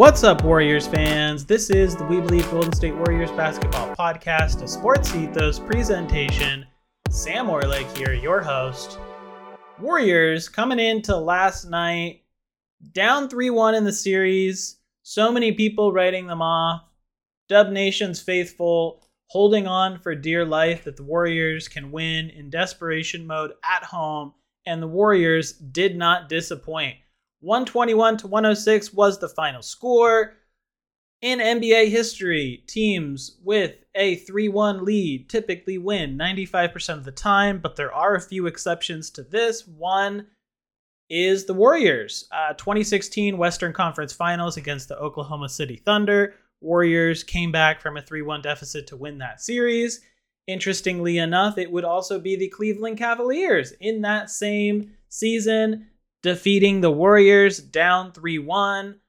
What's up, Warriors fans? This is the We Believe Golden State Warriors basketball podcast, a sports ethos presentation. Sam Orlik here, your host. Warriors coming into last night, down 3 1 in the series. So many people writing them off. Dub Nation's faithful holding on for dear life that the Warriors can win in desperation mode at home, and the Warriors did not disappoint. 121 to 106 was the final score. In NBA history, teams with a 3 1 lead typically win 95% of the time, but there are a few exceptions to this. One is the Warriors. Uh, 2016 Western Conference Finals against the Oklahoma City Thunder. Warriors came back from a 3 1 deficit to win that series. Interestingly enough, it would also be the Cleveland Cavaliers in that same season defeating the Warriors down 3 1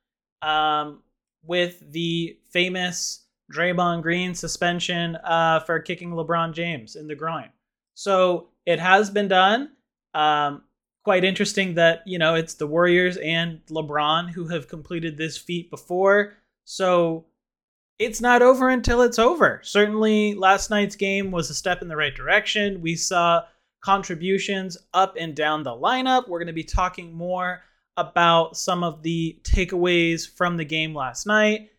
um, with the famous Draymond Green suspension uh, for kicking LeBron James in the groin. So it has been done. Um, quite interesting that, you know, it's the Warriors and LeBron who have completed this feat before. So it's not over until it's over. Certainly, last night's game was a step in the right direction. We saw contributions up and down the lineup. We're going to be talking more about some of the takeaways from the game last night.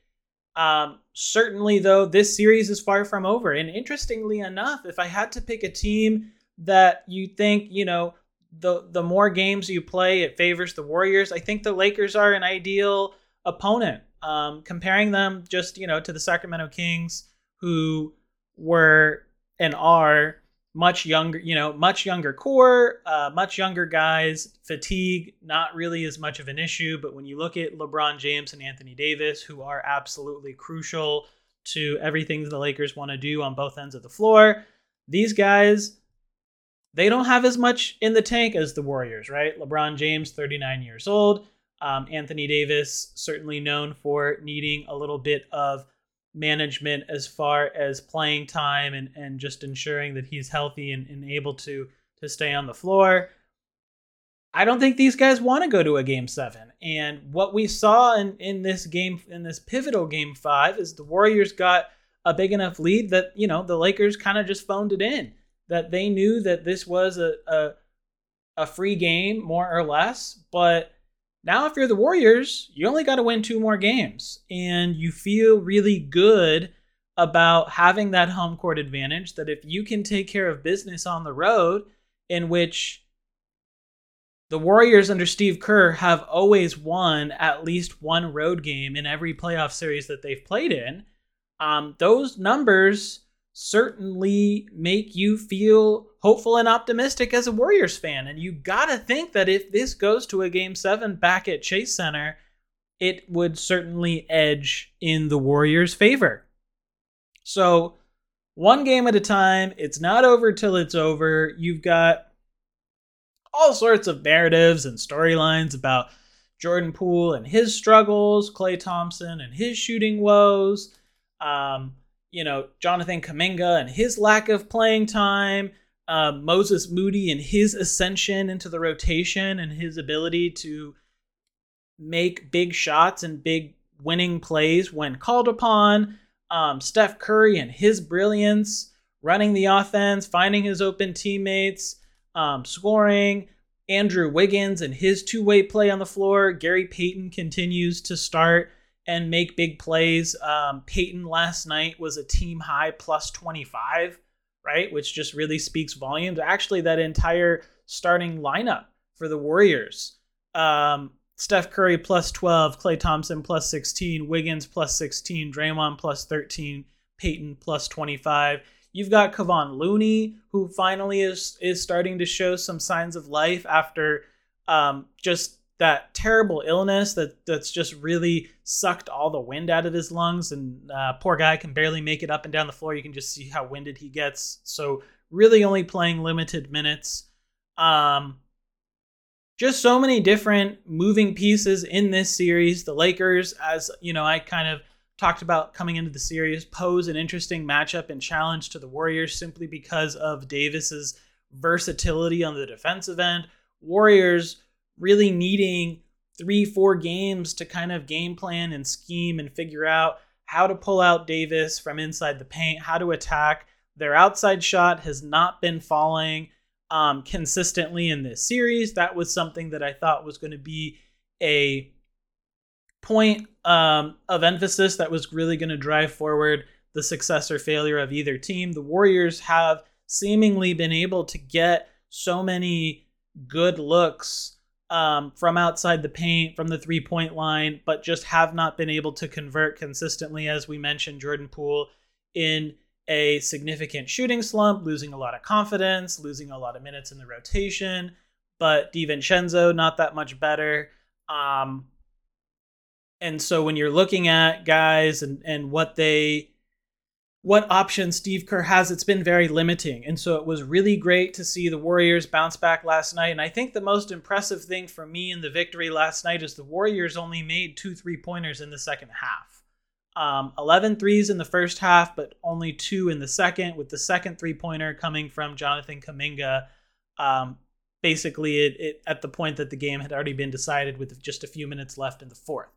Um, certainly, though, this series is far from over. And interestingly enough, if I had to pick a team that you think, you know, the the more games you play, it favors the Warriors. I think the Lakers are an ideal opponent. Um, comparing them just you know to the Sacramento Kings, who were and are much younger, you know, much younger core, uh, much younger guys. Fatigue, not really as much of an issue. But when you look at LeBron James and Anthony Davis, who are absolutely crucial to everything the Lakers want to do on both ends of the floor, these guys, they don't have as much in the tank as the Warriors, right? LeBron James, 39 years old. Um, Anthony Davis, certainly known for needing a little bit of management as far as playing time and, and just ensuring that he's healthy and, and able to to stay on the floor. I don't think these guys want to go to a game seven. And what we saw in, in this game, in this pivotal game five, is the Warriors got a big enough lead that, you know, the Lakers kind of just phoned it in. That they knew that this was a, a, a free game, more or less. But now, if you're the Warriors, you only got to win two more games, and you feel really good about having that home court advantage. That if you can take care of business on the road, in which the Warriors under Steve Kerr have always won at least one road game in every playoff series that they've played in, um, those numbers certainly make you feel hopeful and optimistic as a Warriors fan. And you got to think that if this goes to a game seven back at Chase Center, it would certainly edge in the Warriors' favor. So, one game at a time, it's not over till it's over. You've got all sorts of narratives and storylines about Jordan Poole and his struggles, Klay Thompson and his shooting woes. Um, you know, Jonathan Kuminga and his lack of playing time, uh, Moses Moody and his ascension into the rotation and his ability to make big shots and big winning plays when called upon, um, Steph Curry and his brilliance, running the offense, finding his open teammates, um, scoring. Andrew Wiggins and his two way play on the floor. Gary Payton continues to start and make big plays. Um, Payton last night was a team high plus 25, right? Which just really speaks volumes. Actually, that entire starting lineup for the Warriors. Um, Steph Curry plus 12, Klay Thompson plus 16, Wiggins plus 16, Draymond plus 13, Payton plus 25. You've got Kevon Looney, who finally is is starting to show some signs of life after um, just that terrible illness that that's just really sucked all the wind out of his lungs and uh, poor guy can barely make it up and down the floor. You can just see how winded he gets. So really only playing limited minutes. Um just so many different moving pieces in this series. The lakers as you know i kind of talked about coming into the series pose an interesting matchup and challenge to the warriors simply because of davis's versatility on the defensive end. Warriors really needing three, four games to kind of game plan and scheme and figure out how to pull out Davis from inside the paint, how to attack. Their outside shot has not been falling um, consistently in this series. That was something that I thought was going to be a point um, of emphasis that was really going to drive forward the success or failure of either team. The Warriors have seemingly been able to get so many good looks um, from outside the paint, from the three point line, but just have not been able to convert consistently. As we mentioned, Jordan Poole in a significant shooting slump, losing a lot of confidence, losing a lot of minutes in the rotation. But DiVincenzo, not that much better. Um, and so when you're looking at guys and, and what they what options Steve Kerr has, it's been very limiting. And so it was really great to see the Warriors bounce back last night. And I think the most impressive thing for me in the victory last night is the Warriors only made two three pointers in the second half. Um, 11 threes in the first half, but only two in the second, with the second three pointer coming from Jonathan Kuminga. Um, basically, it, it, at the point that the game had already been decided with just a few minutes left in the fourth.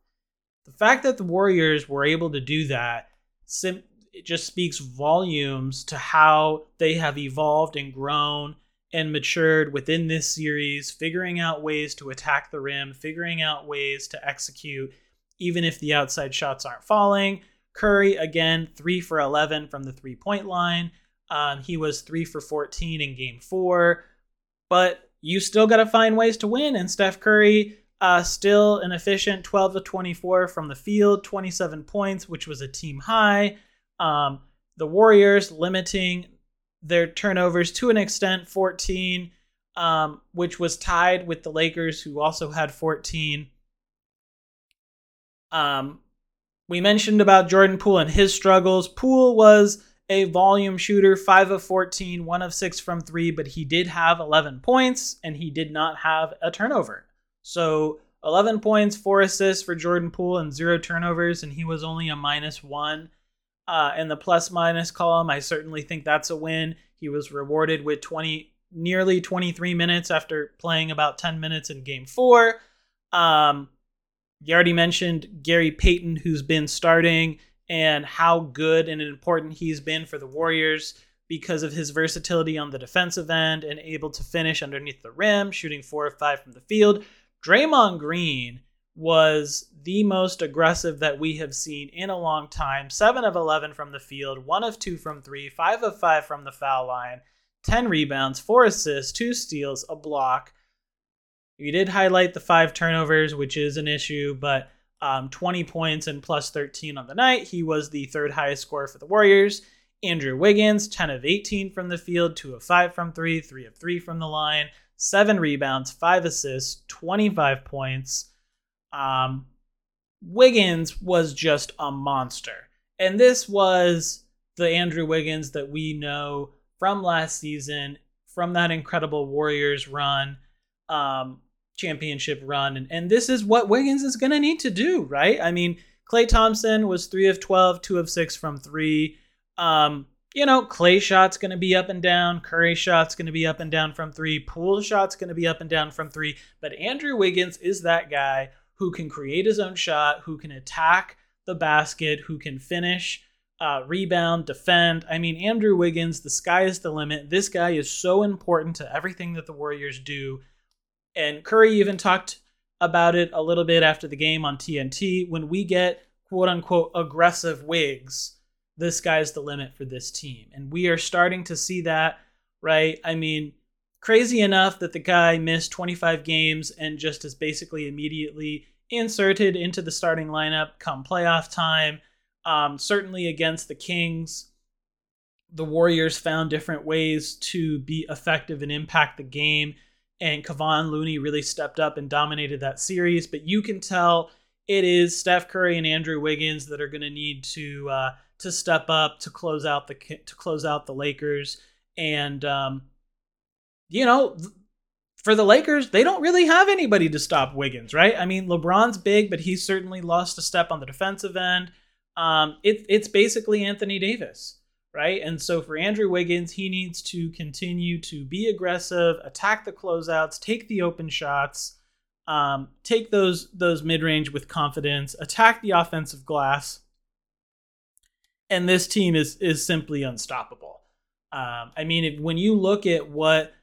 The fact that the Warriors were able to do that sim- it just speaks volumes to how they have evolved and grown and matured within this series, figuring out ways to attack the rim, figuring out ways to execute, even if the outside shots aren't falling. Curry, again, 3 for 11 from the three point line. Um, he was 3 for 14 in game four, but you still got to find ways to win. And Steph Curry, uh, still an efficient 12 to 24 from the field, 27 points, which was a team high. Um, the Warriors limiting their turnovers to an extent, 14, um, which was tied with the Lakers, who also had 14. Um, we mentioned about Jordan Poole and his struggles. Poole was a volume shooter, 5 of 14, 1 of 6 from 3, but he did have 11 points and he did not have a turnover. So 11 points, 4 assists for Jordan Poole, and 0 turnovers, and he was only a minus 1 uh, in the plus minus column. I certainly think that's a win. He was rewarded with 20, nearly 23 minutes after playing about 10 minutes in game four. Um, you already mentioned Gary Payton, who's been starting, and how good and important he's been for the Warriors because of his versatility on the defensive end and able to finish underneath the rim, shooting four or five from the field. Draymond Green was the most aggressive that we have seen in a long time. 7 of 11 from the field, 1 of 2 from 3, 5 of 5 from the foul line, 10 rebounds, 4 assists, 2 steals, a block. You did highlight the 5 turnovers, which is an issue, but um, 20 points and plus 13 on the night. He was the third highest scorer for the Warriors. Andrew Wiggins, 10 of 18 from the field, 2 of 5 from 3, 3 of 3 from the line, 7 rebounds, 5 assists, 25 points. Um, Wiggins was just a monster. And this was the Andrew Wiggins that we know from last season, from that incredible Warriors run, um, championship run. And, and this is what Wiggins is going to need to do, right? I mean, Klay Thompson was 3 of 12, 2 of 6 from 3. Um, you know, Klay shot's going to be up and down. Curry shot's going to be up and down from 3. Poole shot's going to be up and down from 3. But Andrew Wiggins is that guy who can create his own shot, who can attack the basket, who can finish, uh, rebound, defend. I mean, Andrew Wiggins, the sky is the limit. This guy is so important to everything that the Warriors do. And Curry even talked about it a little bit after the game on TNT. When we get quote unquote aggressive wigs, this guy's the limit for this team. And we are starting to see that, right? I mean, Crazy enough that the guy missed 25 games and just is basically immediately inserted into the starting lineup come playoff time. Um, certainly against the Kings, the Warriors found different ways to be effective and impact the game. And Kevon Looney really stepped up and dominated that series. But you can tell it is Steph Curry and Andrew Wiggins that are going to need to uh, to step up to close out the to close out the Lakers. And um, you know, for the Lakers, they don't really have anybody to stop Wiggins, right? I mean, LeBron's big, but he's certainly lost a step on the defensive end. Um, it, it's basically Anthony Davis, right? And so for Andrew Wiggins, he needs to continue to be aggressive, attack the closeouts, take the open shots, um, take those those mid range with confidence, attack the offensive glass, and this team is is simply unstoppable. Um, I mean, if, when you look at what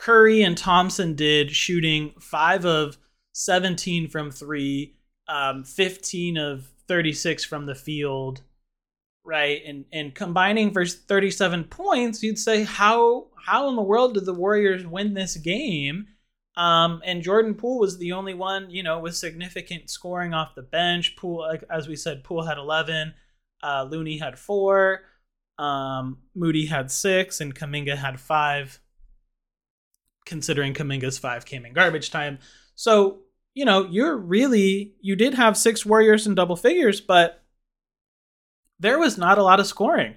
Curry and Thompson did, shooting five of seventeen from three, um, fifteen of thirty six from the field, right, and and combining for thirty seven points, you'd say how how in the world did the Warriors win this game? Um, and Jordan Poole was the only one, you know, with significant scoring off the bench. Poole, as we said, Poole had 11, uh, Looney had four, um, Moody had six, and Kuminga had five. Considering Kuminga's five came in garbage time, so you know you're really you did have six Warriors in double figures, but there was not a lot of scoring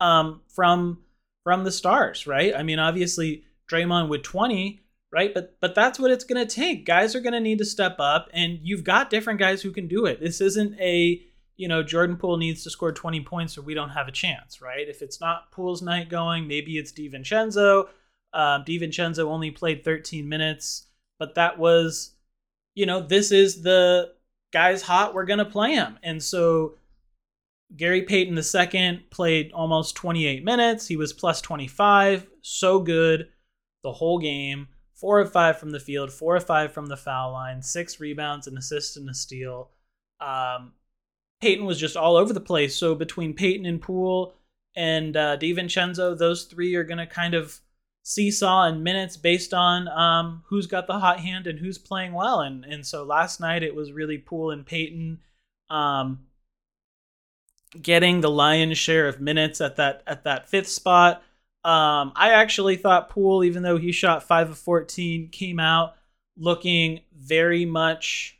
um, from from the stars, right? I mean, obviously Draymond with 20 right? But but that's what it's going to take. Guys are going to need to step up and you've got different guys who can do it. This isn't a, you know, Jordan Poole needs to score 20 points or we don't have a chance, right? If it's not Poole's night going, maybe it's DiVincenzo. Um, DiVincenzo only played 13 minutes, but that was, you know, this is the guy's hot. We're to play him. And so Gary Payton II played almost 28 minutes. He was plus 25. So good the whole game four of five from the field, four of five from the foul line, six rebounds, an assist, and a steal. Um, Payton was just all over the place. So between Payton and Poole and uh, DiVincenzo, those three are going to kind of seesaw in minutes based on um, who's got the hot hand and who's playing well. And and so last night it was really Poole and Payton um, getting the lion's share of minutes at that at that fifth spot. Um, I actually thought Poole, even though he shot five of fourteen, came out looking very much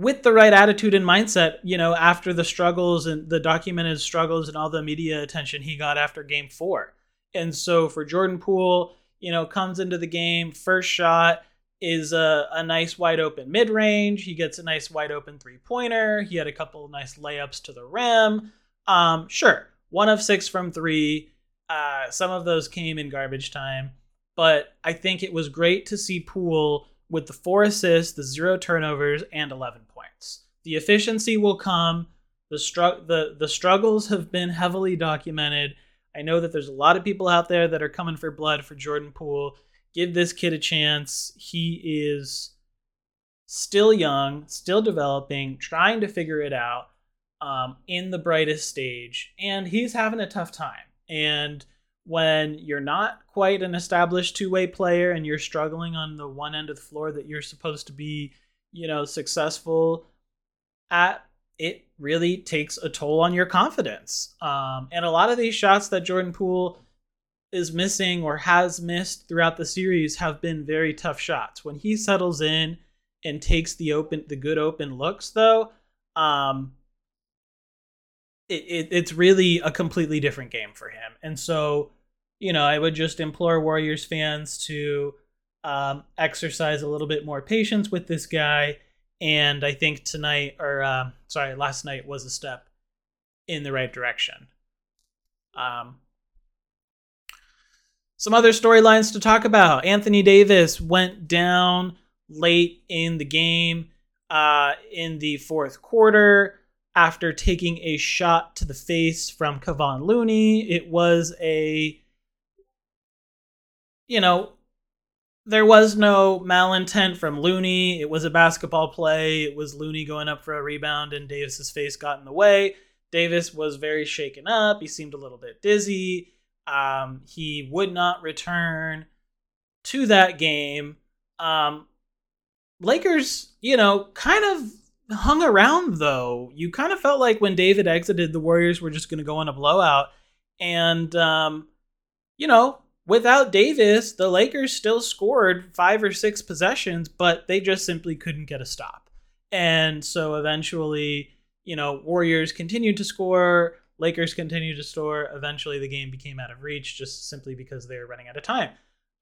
with the right attitude and mindset, you know, after the struggles and the documented struggles and all the media attention he got after game four. And so for Jordan Poole, you know, comes into the game, first shot is a, a nice wide open mid range. He gets a nice wide open three pointer. He had a couple nice layups to the rim. Um, sure, one of six from three. Uh, some of those came in garbage time, but I think it was great to see Poole with the four assists, the zero turnovers, and 11 The efficiency will come. The, str- the, the struggles have been heavily documented. I know that there's a lot of people out there that are coming for blood for Jordan Poole. Give this kid a chance. He is still young, still developing, trying to figure it out um, in the brightest stage, and he's having a tough time. And when you're not quite an established two way player and you're struggling on the one end of the floor that you're supposed to be, you know, successful at, it really takes a toll on your confidence. Um, and a lot of these shots that Jordan Poole is missing or has missed throughout the series have been very tough shots. When he settles in and takes the open, the good open looks, though, um, it, it, it's really a completely different game for him. And so, you know, I would just implore Warriors fans to um, exercise a little bit more patience with this guy. And I think tonight, or uh, sorry, last night was a step in the right direction. Um, some other storylines to talk about. Anthony Davis went down late in the game uh, in the fourth quarter after taking a shot to the face from Kevon Looney. It was a, you know, there was no malintent from Looney. It was a basketball play. It was Looney going up for a rebound, and Davis's face got in the way. Davis was very shaken up. He seemed a little bit dizzy. Um, he would not return to that game. Um, Lakers, you know, kind of hung around though. You kind of felt like when Davis exited, the Warriors were just going to go on a blowout. And, um, you know, without Davis, the Lakers still scored five or six possessions, but they just simply couldn't get a stop. And so eventually, you know, Warriors continued to score, Lakers continued to score. Eventually, the game became out of reach just simply because they were running out of time.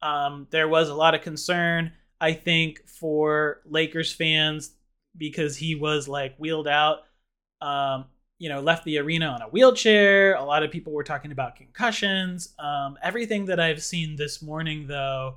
Um, there was a lot of concern, I think, for Lakers fans because he was like wheeled out, um, you know, left the arena on a wheelchair. A lot of people were talking about concussions. Um, everything that I've seen this morning, though,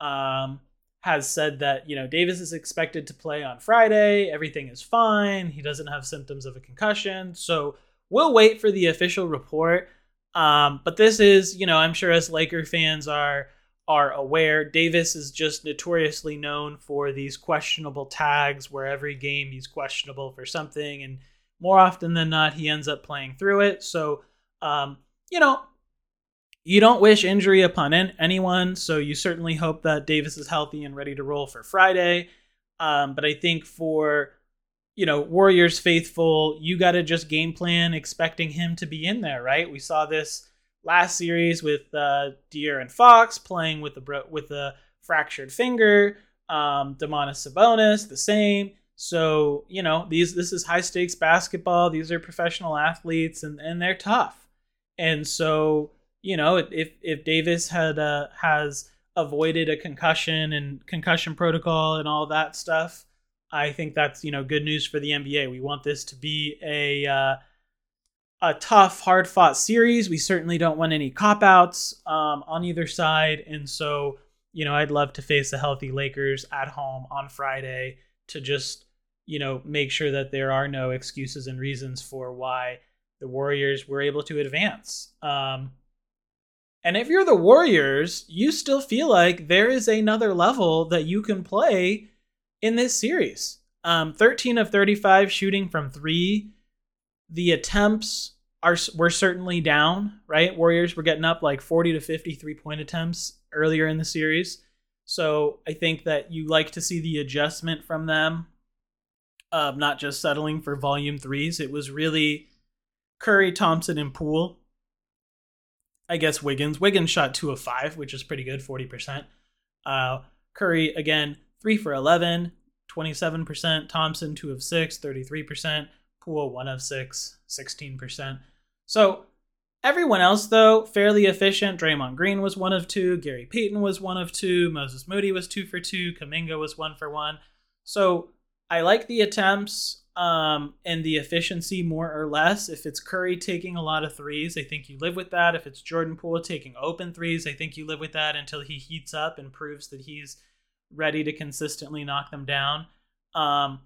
um, has said that you know Davis is expected to play on Friday. Everything is fine. He doesn't have symptoms of a concussion, so we'll wait for the official report. Um, but this is, you know, I'm sure as Laker fans are are aware, Davis is just notoriously known for these questionable tags where every game he's questionable for something, and more often than not, he ends up playing through it. So, um, you know, you don't wish injury upon anyone, so you certainly hope that Davis is healthy and ready to roll for Friday. Um, but I think for you know Warriors faithful, you got to just game plan expecting him to be in there, right? We saw this last series with uh, and Fox playing with the with a fractured finger. Um, Domantas Sabonis the same. So you know these this is high stakes basketball. These are professional athletes, and and they're tough. And so you know, if if Davis had uh, has avoided a concussion and concussion protocol and all that stuff, I think that's you know good news for the NBA. We want this to be a uh, a tough, hard fought series. We certainly don't want any cop outs um, on either side, and so you know I'd love to face the healthy Lakers at home on Friday to just you know make sure that there are no excuses and reasons for why the Warriors were able to advance. Um, and if you're the Warriors, you still feel like there is another level that you can play in this series. Um, 13 of 35 shooting from three. The attempts are were certainly down, right? Warriors were getting up like 40 to 50 three point attempts earlier in the series. So I think that you like to see the adjustment from them not just settling for volume threes. It was really Curry, Thompson, and Poole I guess Wiggins. Wiggins shot two of five, which is pretty good, 40%. Uh, Curry, again, three for 11, 27%. Thompson, two of six, 33%. Poole, one of six, 16%. So everyone else, though, fairly efficient. Draymond Green was one of two. Gary Payton was one of two. Moses Moody was two for two. Kuminga was one for one. So I like the attempts um, and the efficiency more or less. If it's Curry taking a lot of threes, I think you live with that. If it's Jordan Poole taking open threes, I think you live with that until he heats up and proves that he's ready to consistently knock them down. Um,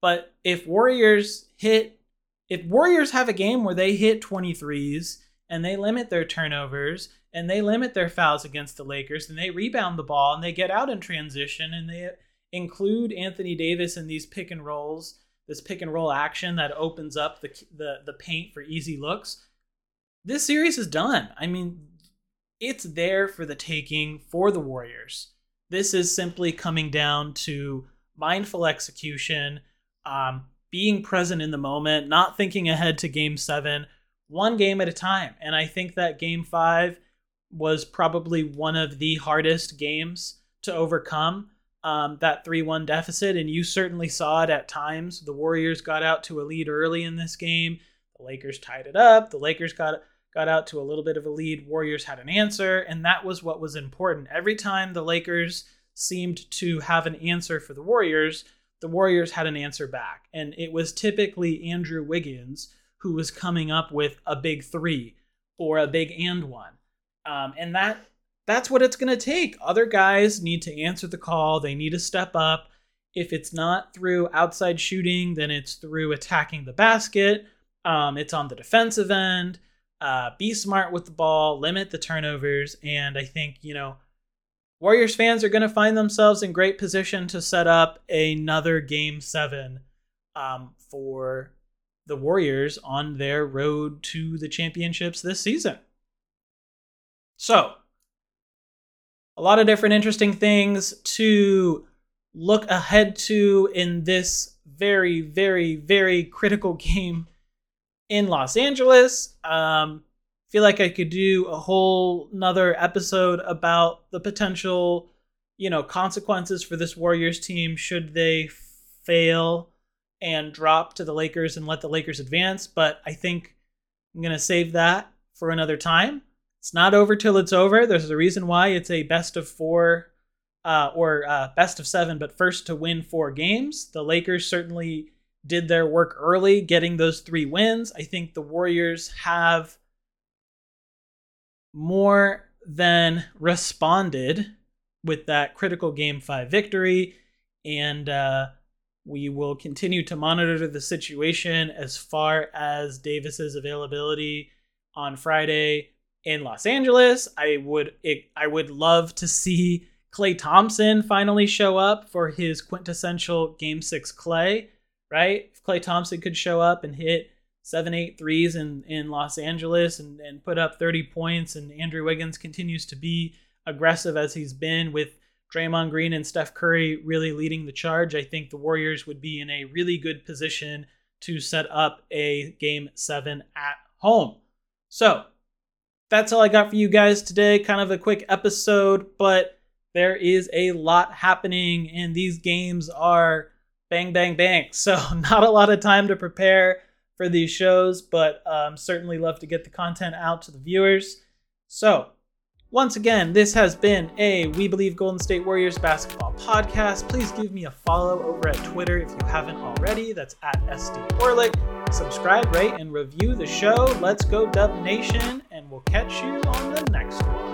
but if Warriors hit, if Warriors have a game where they hit 23s and they limit their turnovers and they limit their fouls against the Lakers and they rebound the ball and they get out in transition and they include Anthony Davis in these pick and rolls this pick and roll action that opens up the the the paint for easy looks. This series is done. I mean, it's there for the taking for the Warriors. This is simply coming down to mindful execution, um, being present in the moment, not thinking ahead to game seven, one game at a time. And I think that game five was probably one of the hardest games to overcome um, that 3 1 deficit, and you certainly saw it at times. The Warriors got out to a lead early in this game. The Lakers tied it up. The Lakers got got out to a little bit of a lead. Warriors had an answer, and that was what was important. Every time the Lakers seemed to have an answer for the Warriors, the Warriors had an answer back. And it was typically Andrew Wiggins who was coming up with a big three or a big and one. Um, and that that's what it's going to take. Other guys need to answer the call, they need to step up. If it's not through outside shooting, then it's through attacking the basket. Um, it's on the defensive end. Uh, be smart with the ball, limit the turnovers, and I think, you know, Warriors fans are going to find themselves in great position to set up another game seven um, for the Warriors on their road to the championships this season. So, a lot of different interesting things to look ahead to in this very, very, very critical game in Los Angeles. Um, feel like I could do a whole another episode about the potential, you know, consequences for this Warriors team should they fail and drop to the Lakers and let the Lakers advance. But I think I'm gonna save that for another time. It's not over till it's over. There's a reason why it's a best of four uh, or uh, best of seven, but first to win four games. The Lakers certainly did their work early, getting those three wins. I think the Warriors have more than responded with that critical game five victory. And uh, we will continue to monitor the situation as far as Davis's availability on Friday in Los Angeles. I would it, I would love to see Klay Thompson finally show up for his quintessential game six Klay. right? If Klay Thompson could show up and hit seven, eight threes in, in Los Angeles and, and put up 30 points, and Andrew Wiggins continues to be aggressive as he's been with Draymond Green and Steph Curry really leading the charge, I think the Warriors would be in a really good position to set up a game seven at home. So that's all I got for you guys today. Kind of a quick episode, but there is a lot happening, and these games are bang, bang, bang. So, not a lot of time to prepare for these shows, but um, certainly love to get the content out to the viewers. So, once again, this has been a We Believe Golden State Warriors basketball podcast. Please give me a follow over at Twitter if you haven't already. That's at SD Orlik. Subscribe, rate, and review the show. Let's go, Dub Nation, and we'll catch you on the next one.